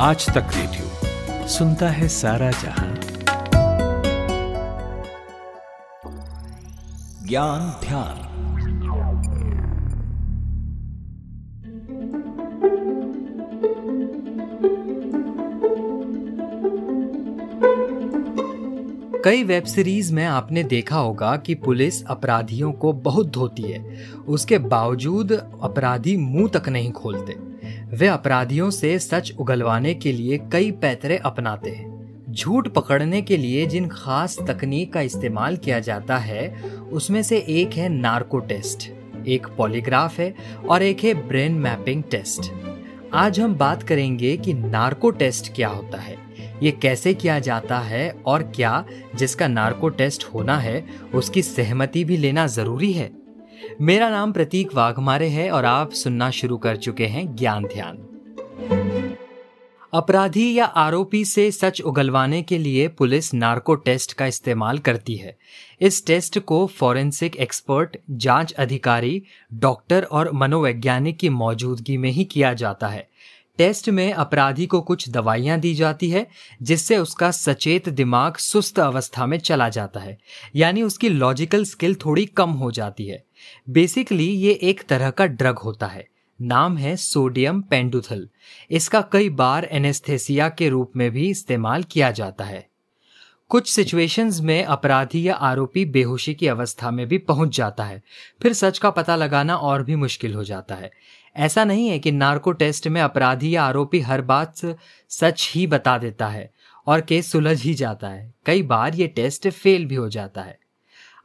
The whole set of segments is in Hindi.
आज तक रेडियो सुनता है सारा जहाँ। ज्ञान ध्यान। कई वेब सीरीज़ में आपने देखा होगा कि पुलिस अपराधियों को बहुत धोती है। उसके बावजूद अपराधी मुँह तक नहीं खोलते। वे अपराधियों से सच उगलवाने के लिए कई पैतरे अपनाते हैं। झूठ पकड़ने के लिए जिन खास तकनीक का इस्तेमाल किया जाता है, उसमें से एक है नार्को टेस्ट। एक पॉलीग्राफ है और एक है ब्रेन मैपिंग टेस्ट। आज हम बात करेंगे कि नार्को टेस्ट क्या होता है। ये कैसे किया जाता है और क्या जिसका नार्को टेस्ट होना है, उसकी सहमति भी लेना ज़रूरी है? मेरा नाम प्रतीक वाघमारे है और आप सुनना शुरू कर चुके हैं ज्ञान ध्यान। अपराधी या आरोपी से सच उगलवाने के लिए पुलिस नार्को टेस्ट का इस्तेमाल करती है। इस टेस्ट को फॉरेंसिक एक्सपर्ट, जाँच अधिकारी, डॉक्टर और मनोवैज्ञानिक की मौजूदगी में ही किया जाता है। टेस्ट में अपराधी को कुछ दवाइयाँ दी जाती है, जिससे उसका सचेत दिमाग सुस्त अवस्था में चला जाता है। यानी उसकी लॉजिकल स्किल थोड़ी कम हो जाती है। बेसिकली ये एक तरह का ड्रग होता है। नाम है सोडियम पेंडुथल इसका कई बार एनेस्थेसिया के रूप में भी इस्तेमाल किया जाता है। कुछ सिचुएशंस में अपराधी या आरोपी बेहोशी की अवस्था में भी पहुँच जाता है। फिर सच का पता लगाना और भी मुश्किल हो जाता है। ऐसा नहीं है कि नार्को टेस्ट में अपराधी या आरोपी हर बात सच ही बता देता है और केस सुलझ ही जाता है। कई बार ये टेस्ट फेल भी हो जाता है।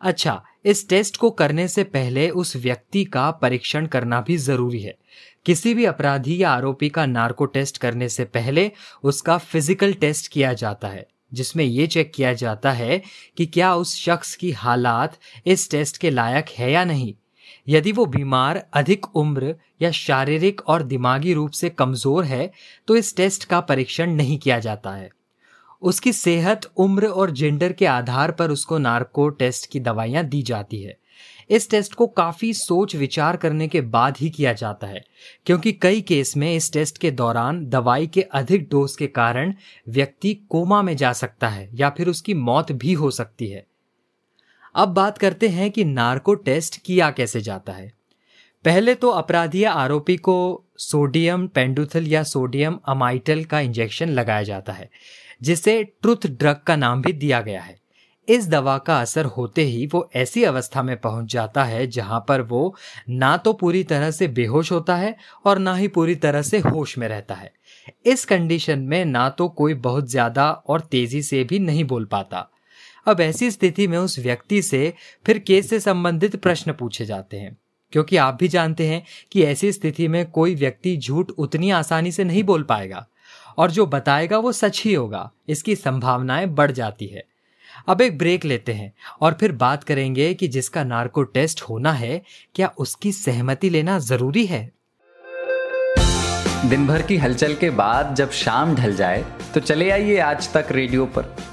अच्छा इस टेस्ट को करने से पहले उस व्यक्ति का परीक्षण करना भी ज़रूरी है। किसी भी अपराधी या आरोपी का नार्को टेस्ट करने से पहले उसका फ़िज़िकल टेस्ट किया जाता है, जिसमें यह चेक किया जाता है कि क्या उस शख्स की हालात इस टेस्ट के लायक है या नहीं। यदि वो बीमार अधिक उम्र या शारीरिक और दिमागी रूप से कमज़ोर है तो इस टेस्ट का परीक्षण नहीं किया जाता है। उसकी सेहत, उम्र और जेंडर के आधार पर उसको नार्को टेस्ट की दवाइयाँ दी जाती है। इस टेस्ट को काफ़ी सोच विचार करने के बाद ही किया जाता है, क्योंकि कई केस में इस टेस्ट के दौरान दवाई के अधिक डोज के कारण व्यक्ति कोमा में जा सकता है या फिर उसकी मौत भी हो सकती है। अब बात करते हैं कि नार्को टेस्ट किया कैसे जाता है। पहले तो अपराधी या आरोपी को सोडियम पेंडुथल या सोडियम अमाइटल का इंजेक्शन लगाया जाता है, जिसे ट्रुथ ड्रग का नाम भी दिया गया है। इस दवा का असर होते ही वो ऐसी अवस्था में पहुँच जाता है जहाँ पर वो ना तो पूरी तरह से बेहोश होता है और ना ही पूरी तरह से होश में रहता है। इस कंडीशन में ना तो कोई बहुत ज़्यादा और तेज़ी से भी नहीं बोल पाता। अब ऐसी स्थिति में उस व्यक्ति से फिर केस से संबंधित प्रश्न पूछे जाते हैं। क्योंकि आप भी जानते हैं कि ऐसी स्थिति में कोई व्यक्ति झूठ उतनी आसानी से नहीं बोल पाएगा और जो बताएगा वो सच ही होगा। इसकी संभावनाएँ बढ़ जाती है। अब एक ब्रेक लेते हैं और फिर बात करेंगे कि जिसका नार्को टेस्ट होना है, क्या उसकी सहमति लेना ज़रूरी है? दिन भर की हलचल के बाद जब शाम ढल जाए तो चले आइए आज तक रेडियो पर।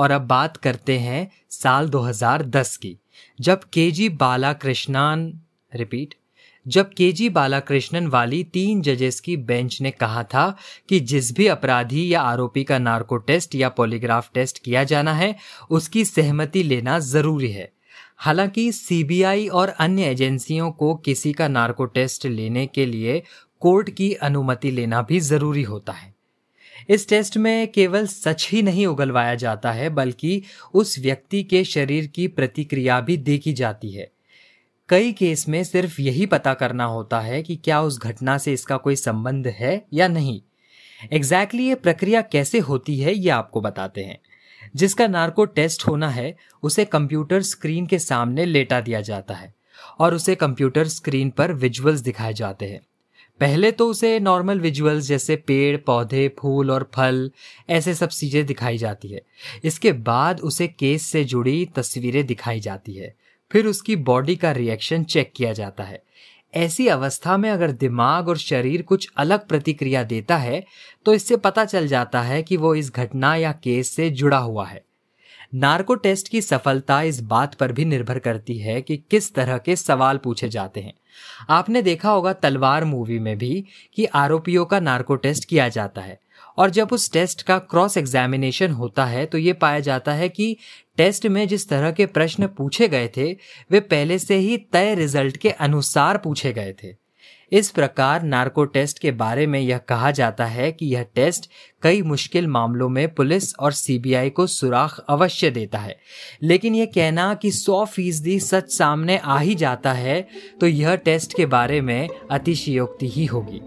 और अब बात करते हैं साल 2010 की। जब केजी बालाकृष्णन रिपीट जब के जी बालाकृष्णन वाली तीन जजेस की बेंच ने कहा था कि जिस भी अपराधी या आरोपी का नार्को टेस्ट या पॉलीग्राफ टेस्ट किया जाना है, उसकी सहमति लेना ज़रूरी है। हालाँकि सीबीआई और अन्य एजेंसियों को किसी का नार्को टेस्ट लेने के लिए कोर्ट की अनुमति लेना भी ज़रूरी होता है। इस टेस्ट में केवल सच ही नहीं उगलवाया जाता है, बल्कि उस व्यक्ति के शरीर की प्रतिक्रिया भी देखी जाती है। कई केस में सिर्फ़ यही पता करना होता है कि क्या उस घटना से इसका कोई संबंध है या नहीं। एग्जैक्टली exactly ये प्रक्रिया कैसे होती है, ये आपको बताते हैं। जिसका नार्को टेस्ट होना है, उसे कंप्यूटर स्क्रीन के सामने लेटा दिया जाता है, और उसे कंप्यूटर स्क्रीन पर विजुअल्स दिखाए जाते हैं। पहले तो उसे नॉर्मल विजुअल्स जैसे पेड़, पौधे, फूल और फल, ऐसे सब चीज़ें दिखाई जाती है। इसके बाद उसे केस से जुड़ी तस्वीरें दिखाई जाती है। फिर उसकी बॉडी का रिएक्शन चेक किया जाता है। ऐसी अवस्था में अगर दिमाग और शरीर कुछ अलग प्रतिक्रिया देता है तो इससे पता चल जाता है कि वो इस घटना या केस से जुड़ा हुआ है। नार्को टेस्ट की सफलता इस बात पर भी निर्भर करती है कि किस तरह के सवाल पूछे जाते हैं। आपने देखा होगा तलवार मूवी में भी कि आरोपियों का नार्को टेस्ट किया जाता है और जब उस टेस्ट का क्रॉस एग्जामिनेशन होता है तो ये पाया जाता है कि टेस्ट में जिस तरह के प्रश्न पूछे गए थे, वे पहले से ही तय रिज़ल्ट के अनुसार पूछे गए थे। इस प्रकार नार्को टेस्ट के बारे में यह कहा जाता है कि यह टेस्ट कई मुश्किल मामलों में पुलिस और सीबीआई को सुराख अवश्य देता है। लेकिन यह कहना कि 100 फ़ीसदी सच सामने आ ही जाता है तो यह टेस्ट के बारे में अतिशयोक्ति ही होगी।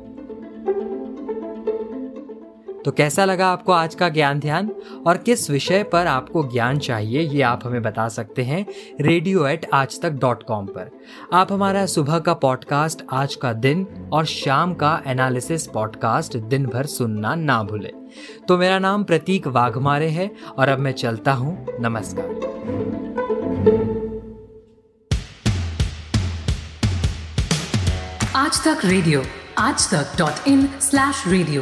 तो कैसा लगा आपको आज का ज्ञान ध्यान? और किस विषय पर आपको ज्ञान चाहिए, ये आप हमें बता सकते हैं रेडियो एट आज तक डॉट कॉम पर। आप हमारा सुबह का पॉडकास्ट आज का दिन और शाम का एनालिसिस पॉडकास्ट दिन भर सुनना ना भूले। तो मेरा नाम प्रतीक वाघमारे है और अब मैं चलता हूँ। नमस्कार। आज तक रेडियो आज तक डॉट इन स्लैश रेडियो